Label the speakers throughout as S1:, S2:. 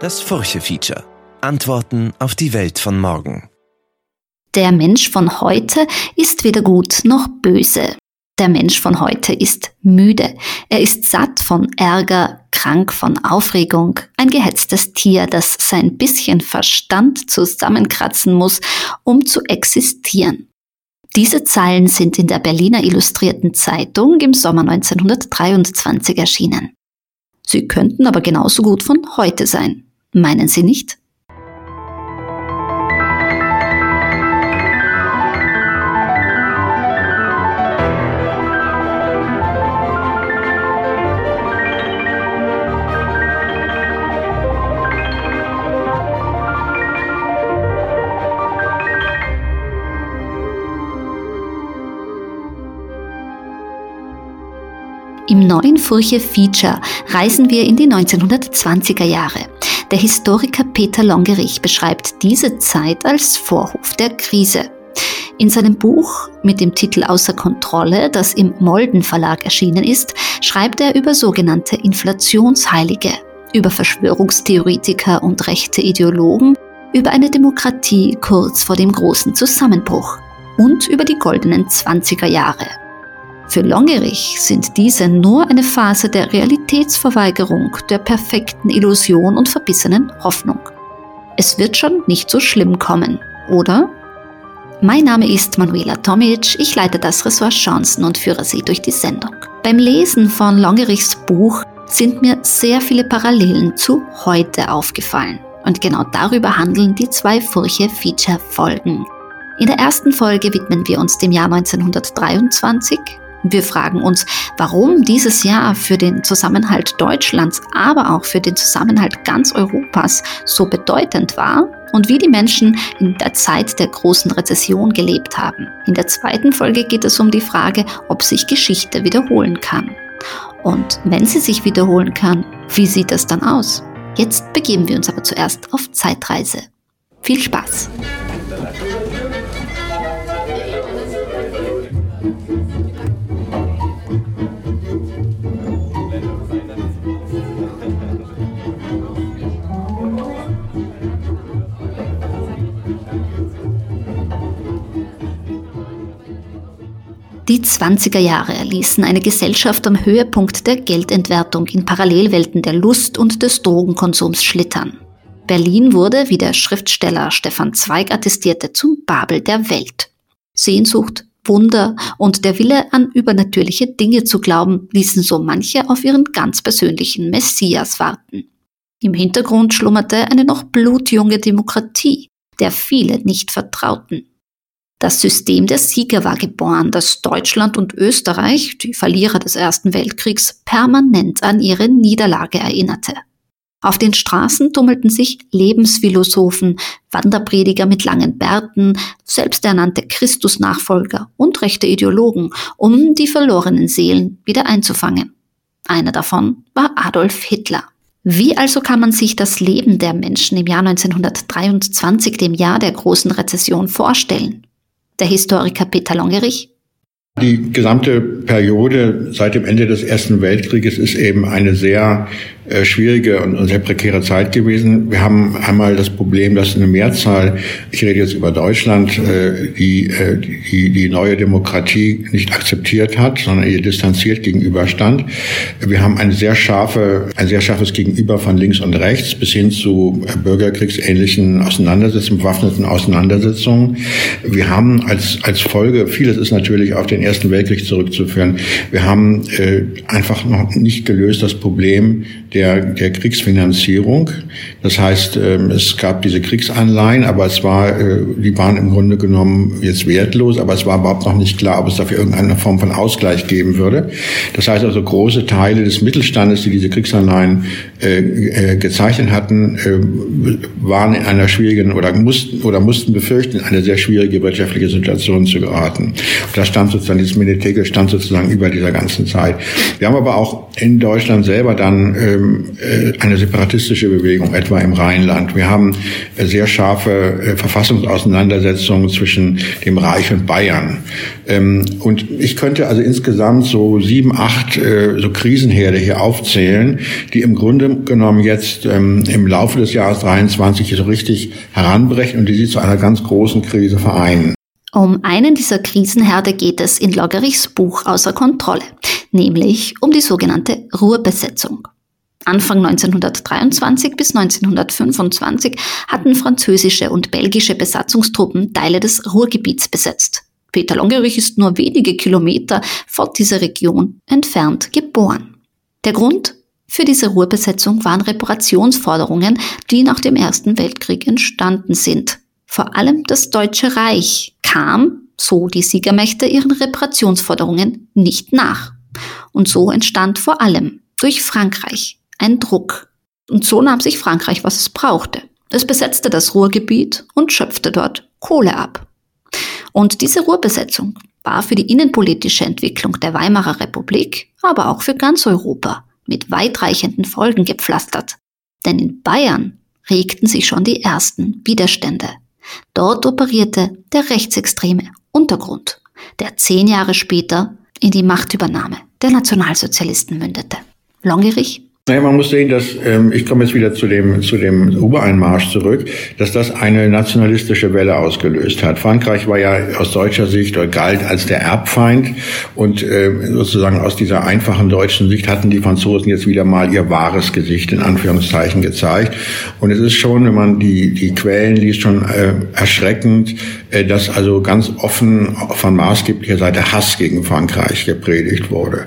S1: Das Furche-Feature. Antworten auf die Welt von morgen.
S2: Der Mensch von heute ist weder gut noch böse. Der Mensch von heute ist müde. Er ist satt von Ärger, krank von Aufregung, ein gehetztes Tier, das sein bisschen Verstand zusammenkratzen muss, um zu existieren. Diese Zeilen sind in der Berliner Illustrierten Zeitung im Sommer 1923 erschienen. Sie könnten aber genauso gut von heute sein. Meinen Sie nicht? Im neuen Furche Feature reisen wir in die 1920er Jahre. Der Historiker Peter Longerich beschreibt diese Zeit als Vorhof der Krise. In seinem Buch mit dem Titel Außer Kontrolle, das im Molden Verlag erschienen ist, schreibt er über sogenannte Inflationsheilige, über Verschwörungstheoretiker und rechte Ideologen, über eine Demokratie kurz vor dem großen Zusammenbruch und über die goldenen 20er Jahre. Für Longerich sind diese nur eine Phase der Realitätsverweigerung, der perfekten Illusion und verbissenen Hoffnung. Es wird schon nicht so schlimm kommen, oder? Mein Name ist Manuela Tomic, ich leite das Ressort Chancen und führe Sie durch die Sendung. Beim Lesen von Longerichs Buch sind mir sehr viele Parallelen zu heute aufgefallen. Und genau darüber handeln die zwei Furche-Feature-Folgen. In der ersten Folge widmen wir uns dem Jahr 1923 wir fragen uns, warum dieses Jahr für den Zusammenhalt Deutschlands, aber auch für den Zusammenhalt ganz Europas so bedeutend war und wie die Menschen in der Zeit der großen Rezession gelebt haben. In der zweiten Folge geht es um die Frage, ob sich Geschichte wiederholen kann. Und wenn sie sich wiederholen kann, wie sieht das dann aus? Jetzt begeben wir uns aber zuerst auf Zeitreise. Viel Spaß! Die 20er Jahre ließen eine Gesellschaft am Höhepunkt der Geldentwertung in Parallelwelten der Lust und des Drogenkonsums schlittern. Berlin wurde, wie der Schriftsteller Stefan Zweig attestierte, zum Babel der Welt. Sehnsucht, Wunder und der Wille an übernatürliche Dinge zu glauben, ließen so manche auf ihren ganz persönlichen Messias warten. Im Hintergrund schlummerte eine noch blutjunge Demokratie, der viele nicht vertrauten. Das System der Sieger war geboren, das Deutschland und Österreich, die Verlierer des Ersten Weltkriegs, permanent an ihre Niederlage erinnerte. Auf den Straßen tummelten sich Lebensphilosophen, Wanderprediger mit langen Bärten, selbsternannte Christusnachfolger und rechte Ideologen, um die verlorenen Seelen wieder einzufangen. Einer davon war Adolf Hitler. Wie also kann man sich das Leben der Menschen im Jahr 1923, dem Jahr der großen Rezession, vorstellen? Der Historiker Peter Longerich.
S3: Die gesamte Periode seit dem Ende des Ersten Weltkrieges ist eben eine sehr schwierige und, sehr prekäre Zeit gewesen. Wir haben einmal das Problem, dass eine Mehrzahl, ich rede jetzt über Deutschland, äh, die, äh, die, die neue Demokratie nicht akzeptiert hat, sondern ihr distanziert gegenüberstand. Wir haben eine sehr scharfe, ein sehr scharfes Gegenüber von links und rechts bis hin zu bürgerkriegsähnlichen Auseinandersetzungen, bewaffneten Auseinandersetzungen. Wir haben als, als Folge, vieles ist natürlich auf den Ersten Weltkrieg zurückzuführen, wir haben einfach noch nicht gelöst das Problem der der, Kriegsfinanzierung. Das heißt, ähm, es gab diese Kriegsanleihen, aber es war, äh, die waren im Grunde genommen jetzt wertlos, aber es war überhaupt noch nicht klar, ob es dafür irgendeine Form von Ausgleich geben würde. Das heißt also, große Teile des Mittelstandes, die diese Kriegsanleihen äh, äh, gezeichnet hatten, waren in einer schwierigen oder mussten oder mussten befürchten, in eine sehr schwierige wirtschaftliche Situation zu geraten. Und das stand sozusagen, dieses Medientheke stand sozusagen über dieser ganzen Zeit. Wir haben aber auch in Deutschland selber dann ähm, äh, eine separatistische Bewegung, etwa im Rheinland. Wir haben äh, sehr scharfe äh, Verfassungsauseinandersetzungen zwischen dem Reich und Bayern. Ähm, und ich könnte also insgesamt so sieben, acht so Krisenherde hier aufzählen, die im Grunde Genommen jetzt ähm, im Laufe des Jahres 23 so richtig heranbrechen und die sie zu einer ganz großen Krise vereinen.
S2: Um einen dieser Krisenherde geht es in Loggerichs Buch außer Kontrolle, nämlich um die sogenannte Ruhrbesetzung. Anfang 1923 bis 1925 hatten französische und belgische Besatzungstruppen Teile des Ruhrgebiets besetzt. Peter Longerich ist nur wenige Kilometer von dieser Region entfernt geboren. Der Grund für diese Ruhrbesetzung waren Reparationsforderungen, die nach dem Ersten Weltkrieg entstanden sind. Vor allem das Deutsche Reich kam, so die Siegermächte, ihren Reparationsforderungen nicht nach. Und so entstand vor allem durch Frankreich ein Druck. Und so nahm sich Frankreich, was es brauchte. Es besetzte das Ruhrgebiet und schöpfte dort Kohle ab. Und diese Ruhrbesetzung war für die innenpolitische Entwicklung der Weimarer Republik, aber auch für ganz Europa mit weitreichenden Folgen gepflastert. Denn in Bayern regten sich schon die ersten Widerstände. Dort operierte der rechtsextreme Untergrund, der zehn Jahre später in die Machtübernahme der Nationalsozialisten mündete. Longerich
S3: naja, man muss sehen, dass, ähm, ich komme jetzt wieder zu dem, zu dem Obereinmarsch zurück, dass das eine nationalistische Welle ausgelöst hat. Frankreich war ja aus deutscher Sicht oder galt als der Erbfeind und äh, sozusagen aus dieser einfachen deutschen Sicht hatten die Franzosen jetzt wieder mal ihr wahres Gesicht in Anführungszeichen gezeigt. Und es ist schon, wenn man die, die Quellen liest, schon äh, erschreckend, äh, dass also ganz offen von maßgeblicher Seite Hass gegen Frankreich gepredigt wurde.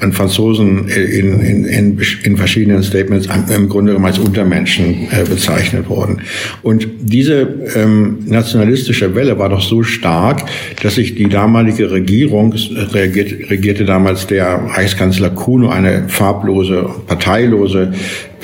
S3: Und Franzosen in, in, in, in verschiedenen Statements im Grunde genommen als Untermenschen äh, bezeichnet worden. Und diese ähm, nationalistische Welle war doch so stark, dass sich die damalige Regierung, regierte, regierte damals der Reichskanzler Kuno, eine farblose, parteilose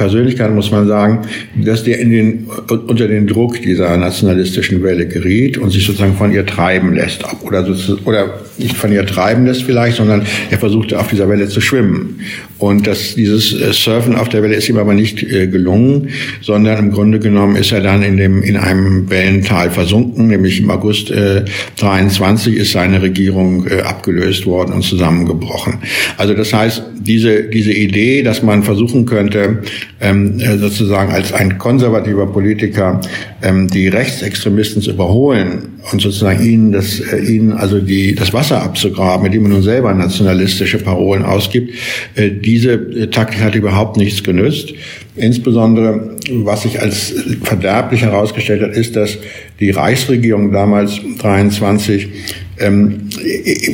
S3: Persönlichkeit, muss man sagen, dass der in den, unter den Druck dieser nationalistischen Welle geriet und sich sozusagen von ihr treiben lässt. Oder, oder nicht von ihr treiben lässt vielleicht, sondern er versuchte auf dieser Welle zu schwimmen. Und das, dieses äh, Surfen auf der Welle ist ihm aber nicht äh, gelungen, sondern im Grunde genommen ist er dann in, dem, in einem Wellental versunken, nämlich im August äh, 23 ist seine Regierung äh, abgelöst worden und zusammengebrochen. Also das heißt, diese, diese Idee, dass man versuchen könnte, ähm, äh, sozusagen als ein konservativer Politiker ähm, die Rechtsextremisten zu überholen und sozusagen ihnen das, äh, ihnen also die, das Wasser abzugraben, mit dem man nun selber nationalistische Parolen ausgibt, äh, diese äh, Taktik hat überhaupt nichts genützt. Insbesondere, was sich als verderblich herausgestellt hat, ist, dass die Reichsregierung damals 23 ähm,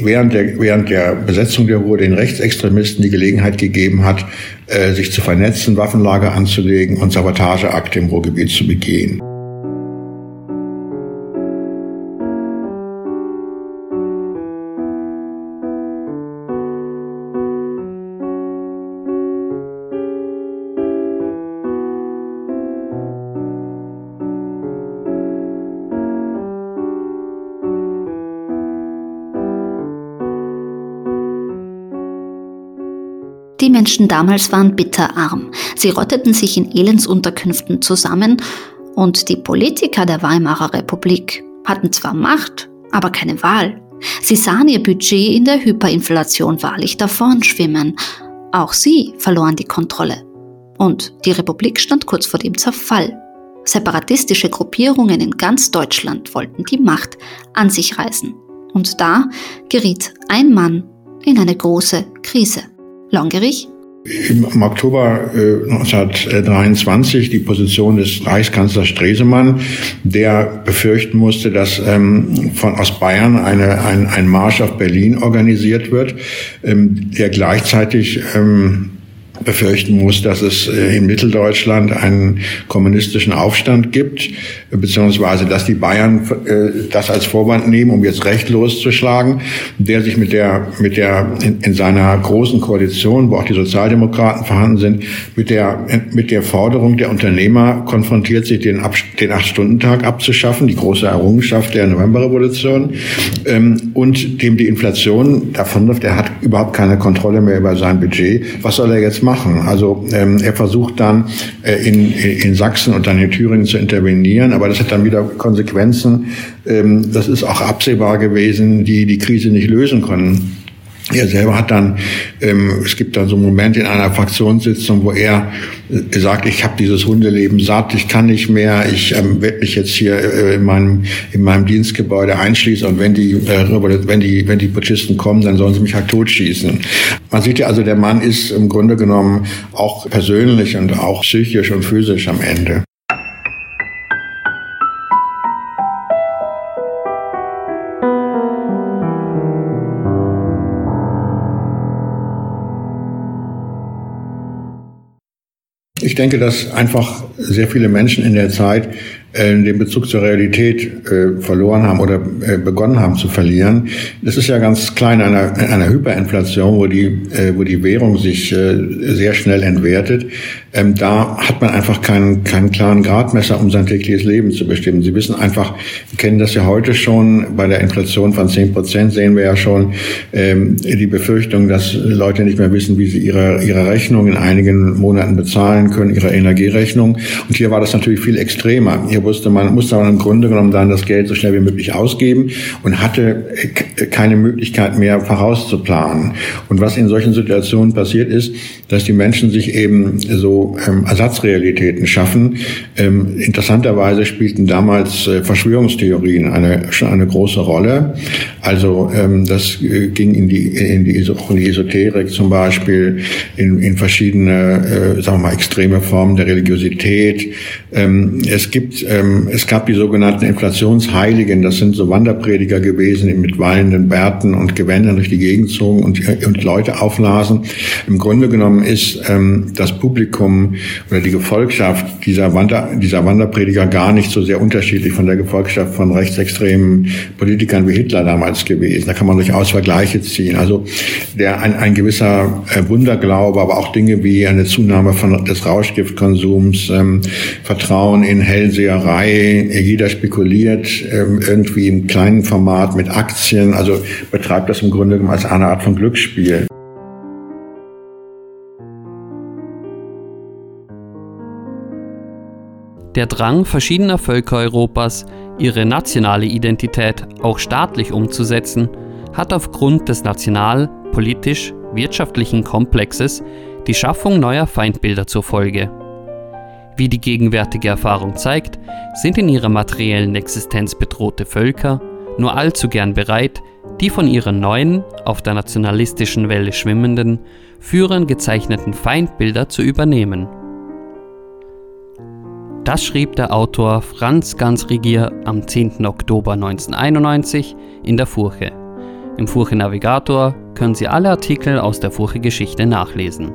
S3: während, der, während der Besetzung der Ruhr den Rechtsextremisten die Gelegenheit gegeben hat, äh, sich zu vernetzen, Waffenlager anzulegen und Sabotageakte im Ruhrgebiet zu begehen.
S2: Die Menschen damals waren bitterarm. Sie rotteten sich in Elendsunterkünften zusammen und die Politiker der Weimarer Republik hatten zwar Macht, aber keine Wahl. Sie sahen ihr Budget in der Hyperinflation wahrlich davon schwimmen. Auch sie verloren die Kontrolle. Und die Republik stand kurz vor dem Zerfall. Separatistische Gruppierungen in ganz Deutschland wollten die Macht an sich reißen. Und da geriet ein Mann in eine große Krise. Longerich?
S3: Im Oktober äh, 1923 die Position des Reichskanzlers Stresemann, der befürchten musste, dass ähm, von aus Bayern eine, ein, ein Marsch auf Berlin organisiert wird, ähm, der gleichzeitig ähm, befürchten muss, dass es äh, in Mitteldeutschland einen kommunistischen Aufstand gibt, beziehungsweise dass die Bayern äh, das als Vorwand nehmen, um jetzt Recht loszuschlagen, der sich mit der, mit der, in, in seiner großen Koalition, wo auch die Sozialdemokraten vorhanden sind, mit der, mit der Forderung der Unternehmer konfrontiert, sich den, den Acht-Stunden-Tag abzuschaffen, die große Errungenschaft der Novemberrevolution, ähm, und dem die Inflation davonläuft, er hat überhaupt keine Kontrolle mehr über sein Budget. Was soll er jetzt. Also ähm, er versucht dann äh, in, in Sachsen und dann in Thüringen zu intervenieren, aber das hat dann wieder Konsequenzen. Ähm, das ist auch absehbar gewesen, die die Krise nicht lösen können. Er selber hat dann, ähm, es gibt dann so einen Moment in einer Fraktionssitzung, wo er äh, sagt, ich habe dieses Hundeleben satt, ich kann nicht mehr, ich ähm, werde mich jetzt hier äh, in meinem in meinem Dienstgebäude einschließen und wenn die äh, wenn die wenn die Putschisten kommen, dann sollen sie mich halt totschießen. Man sieht ja also, der Mann ist im Grunde genommen auch persönlich und auch psychisch und physisch am Ende. Denke, dass einfach sehr viele Menschen in der Zeit äh, den Bezug zur Realität äh, verloren haben oder äh, begonnen haben zu verlieren. Das ist ja ganz klein in einer, einer Hyperinflation, wo die, äh, wo die Währung sich äh, sehr schnell entwertet. Ähm, da hat man einfach keinen, keinen klaren Gradmesser, um sein tägliches Leben zu bestimmen. Sie wissen einfach, wir kennen das ja heute schon, bei der Inflation von 10 Prozent sehen wir ja schon ähm, die Befürchtung, dass Leute nicht mehr wissen, wie sie ihre, ihre Rechnung in einigen Monaten bezahlen können, ihre Energierechnung. Und hier war das natürlich viel extremer. Hier musste man, musste man im Grunde genommen dann das Geld so schnell wie möglich ausgeben und hatte keine Möglichkeit mehr vorauszuplanen. Und was in solchen Situationen passiert ist, dass die Menschen sich eben so ähm, Ersatzrealitäten schaffen. Ähm, interessanterweise spielten damals äh, Verschwörungstheorien eine, schon eine große Rolle. Also ähm, das äh, ging in die, in die, in die Esoterik zum Beispiel, in, in verschiedene, äh, sagen wir mal, extreme Formen der Religiosität. Ähm, es gibt äh, ähm, es gab die sogenannten Inflationsheiligen, das sind so Wanderprediger gewesen, die mit wallenden Bärten und Gewändern durch die Gegend zogen und, und Leute auflasen. Im Grunde genommen ist ähm, das Publikum oder die Gefolgschaft dieser, Wander, dieser Wanderprediger gar nicht so sehr unterschiedlich von der Gefolgschaft von rechtsextremen Politikern wie Hitler damals gewesen. Da kann man durchaus Vergleiche ziehen. Also der ein, ein gewisser äh, Wunderglaube, aber auch Dinge wie eine Zunahme von, des Rauschgiftkonsums, ähm, Vertrauen in Hellseherei, Spekulerei, jeder spekuliert ähm, irgendwie im kleinen Format mit Aktien, also betreibt das im Grunde genommen als eine Art von Glücksspiel.
S4: Der Drang verschiedener Völker Europas, ihre nationale Identität auch staatlich umzusetzen, hat aufgrund des national-, politisch-, wirtschaftlichen Komplexes die Schaffung neuer Feindbilder zur Folge. Wie die gegenwärtige Erfahrung zeigt, sind in ihrer materiellen Existenz bedrohte Völker nur allzu gern bereit, die von ihren neuen, auf der nationalistischen Welle schwimmenden, Führern gezeichneten Feindbilder zu übernehmen. Das schrieb der Autor Franz Gansrigier am 10. Oktober 1991 in der Furche. Im Furche Navigator können Sie alle Artikel aus der Furche Geschichte nachlesen.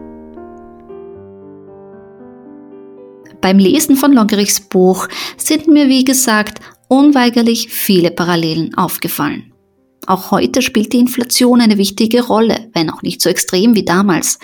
S2: Beim Lesen von Longerichs Buch sind mir, wie gesagt, unweigerlich viele Parallelen aufgefallen. Auch heute spielt die Inflation eine wichtige Rolle, wenn auch nicht so extrem wie damals.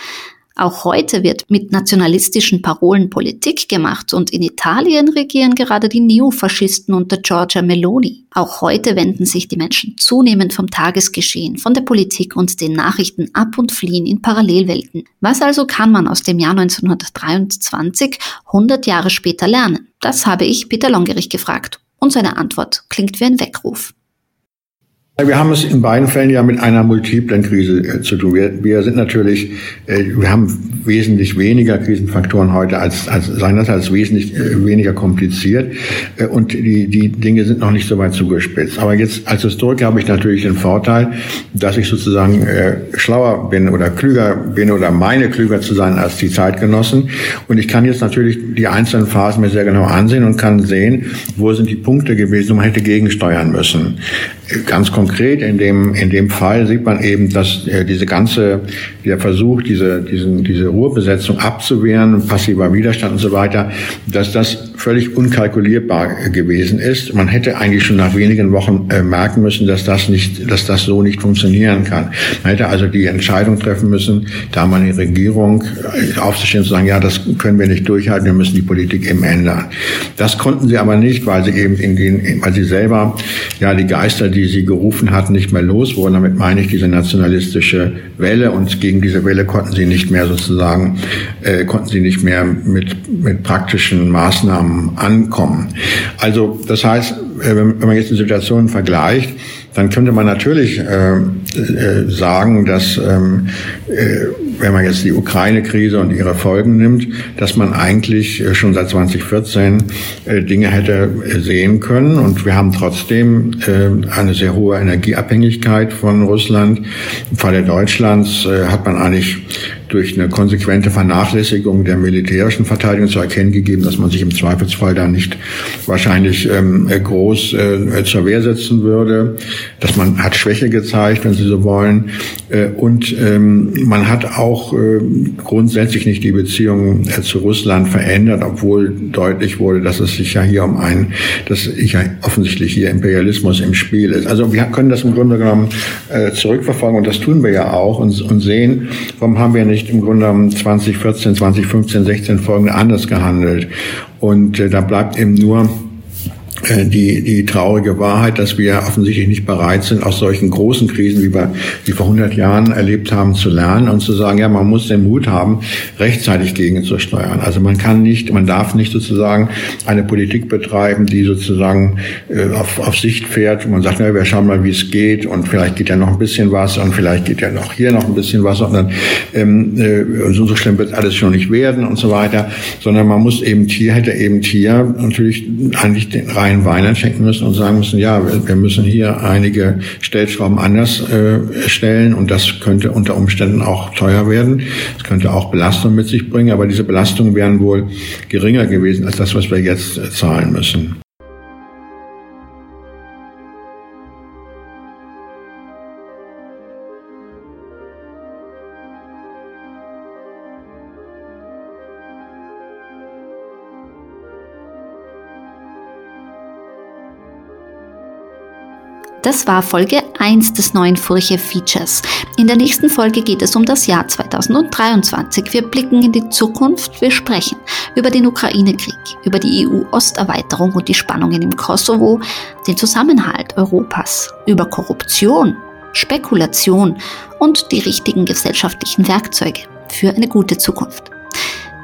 S2: Auch heute wird mit nationalistischen Parolen Politik gemacht und in Italien regieren gerade die Neofaschisten unter Giorgia Meloni. Auch heute wenden sich die Menschen zunehmend vom Tagesgeschehen, von der Politik und den Nachrichten ab und fliehen in Parallelwelten. Was also kann man aus dem Jahr 1923, 100 Jahre später lernen? Das habe ich Peter Longerich gefragt. Und seine Antwort klingt wie ein Weckruf.
S3: Wir haben es in beiden Fällen ja mit einer multiplen Krise äh, zu tun. Wir, wir sind natürlich, äh, wir haben wesentlich weniger Krisenfaktoren heute als, als seinerzeit wesentlich äh, weniger kompliziert und die, die Dinge sind noch nicht so weit zugespitzt. Aber jetzt als Historiker habe ich natürlich den Vorteil, dass ich sozusagen schlauer bin oder klüger bin oder meine klüger zu sein als die Zeitgenossen. Und ich kann jetzt natürlich die einzelnen Phasen mir sehr genau ansehen und kann sehen, wo sind die Punkte gewesen, wo man hätte gegensteuern müssen. Ganz konkret in dem, in dem Fall sieht man eben, dass äh, diese ganze, der Versuch, diese, diesen, diese Ruhrbesetzung abzuwehren, passiver Widerstand und so weiter, dass das völlig unkalkulierbar gewesen ist. Man hätte eigentlich schon nach wenigen Wochen äh, merken müssen, dass das nicht, dass das so nicht funktionieren kann. Man hätte also die Entscheidung treffen müssen, da man die Regierung äh, aufzustehen und zu sagen, ja, das können wir nicht durchhalten, wir müssen die Politik eben ändern. Das konnten sie aber nicht, weil sie eben in den, weil sie selber, ja, die Geister, die sie gerufen hatten, nicht mehr los wurden. Damit meine ich diese nationalistische Welle und gegen diese Welle konnten sie nicht mehr sozusagen, äh, konnten sie nicht mehr mit, mit praktischen Maßnahmen ankommen. Also das heißt, äh, wenn man jetzt die Situation vergleicht, dann könnte man natürlich äh, äh, sagen, dass ähm, äh, wenn man jetzt die Ukraine-Krise und ihre Folgen nimmt, dass man eigentlich äh, schon seit 2014 äh, Dinge hätte äh, sehen können. Und wir haben trotzdem eine sehr hohe Energieabhängigkeit von Russland. Im Falle Deutschlands hat man eigentlich durch eine konsequente Vernachlässigung der militärischen Verteidigung zu erkennen gegeben, dass man sich im Zweifelsfall da nicht wahrscheinlich ähm, groß äh, zur Wehr setzen würde, dass man hat Schwäche gezeigt, wenn Sie so wollen, äh, und ähm, man hat auch äh, grundsätzlich nicht die Beziehungen äh, zu Russland verändert, obwohl deutlich wurde, dass es sich ja hier um einen, dass ja offensichtlich hier Imperialismus im Spiel ist. Also wir können das im Grunde genommen äh, zurückverfolgen und das tun wir ja auch und, und sehen, warum haben wir nicht im Grunde genommen 2014, 2015, 16 folgende anders gehandelt. Und äh, da bleibt eben nur die, die traurige Wahrheit, dass wir offensichtlich nicht bereit sind, aus solchen großen Krisen, wie wir die vor 100 Jahren erlebt haben, zu lernen und zu sagen, ja, man muss den Mut haben, rechtzeitig gegenzusteuern. Also man kann nicht, man darf nicht sozusagen eine Politik betreiben, die sozusagen äh, auf, auf Sicht fährt und man sagt, na, wir schauen mal, wie es geht und vielleicht geht ja noch ein bisschen was und vielleicht geht ja noch hier noch ein bisschen was und dann ähm, äh, so, so schlimm wird alles schon nicht werden und so weiter, sondern man muss eben hier, hätte eben hier natürlich eigentlich den rein einen Wein einschenken müssen und sagen müssen, ja, wir müssen hier einige Stellschrauben anders äh, stellen und das könnte unter Umständen auch teuer werden. Es könnte auch Belastung mit sich bringen, aber diese Belastungen wären wohl geringer gewesen als das, was wir jetzt äh, zahlen müssen.
S2: Das war Folge 1 des neuen Furche Features. In der nächsten Folge geht es um das Jahr 2023. Wir blicken in die Zukunft, wir sprechen über den Ukraine-Krieg, über die EU-Osterweiterung und die Spannungen im Kosovo, den Zusammenhalt Europas, über Korruption, Spekulation und die richtigen gesellschaftlichen Werkzeuge für eine gute Zukunft.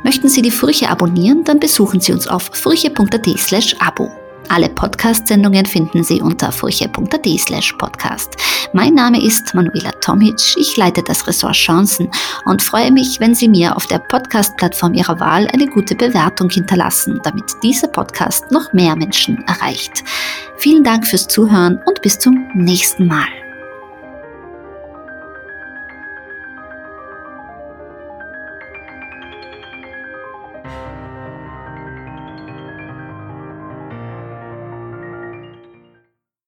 S2: Möchten Sie die Furche abonnieren, dann besuchen Sie uns auf furche.at slash abo. Alle Podcast-Sendungen finden Sie unter furche.at slash podcast. Mein Name ist Manuela Tomic. Ich leite das Ressort Chancen und freue mich, wenn Sie mir auf der Podcast-Plattform Ihrer Wahl eine gute Bewertung hinterlassen, damit dieser Podcast noch mehr Menschen erreicht. Vielen Dank fürs Zuhören und bis zum nächsten Mal.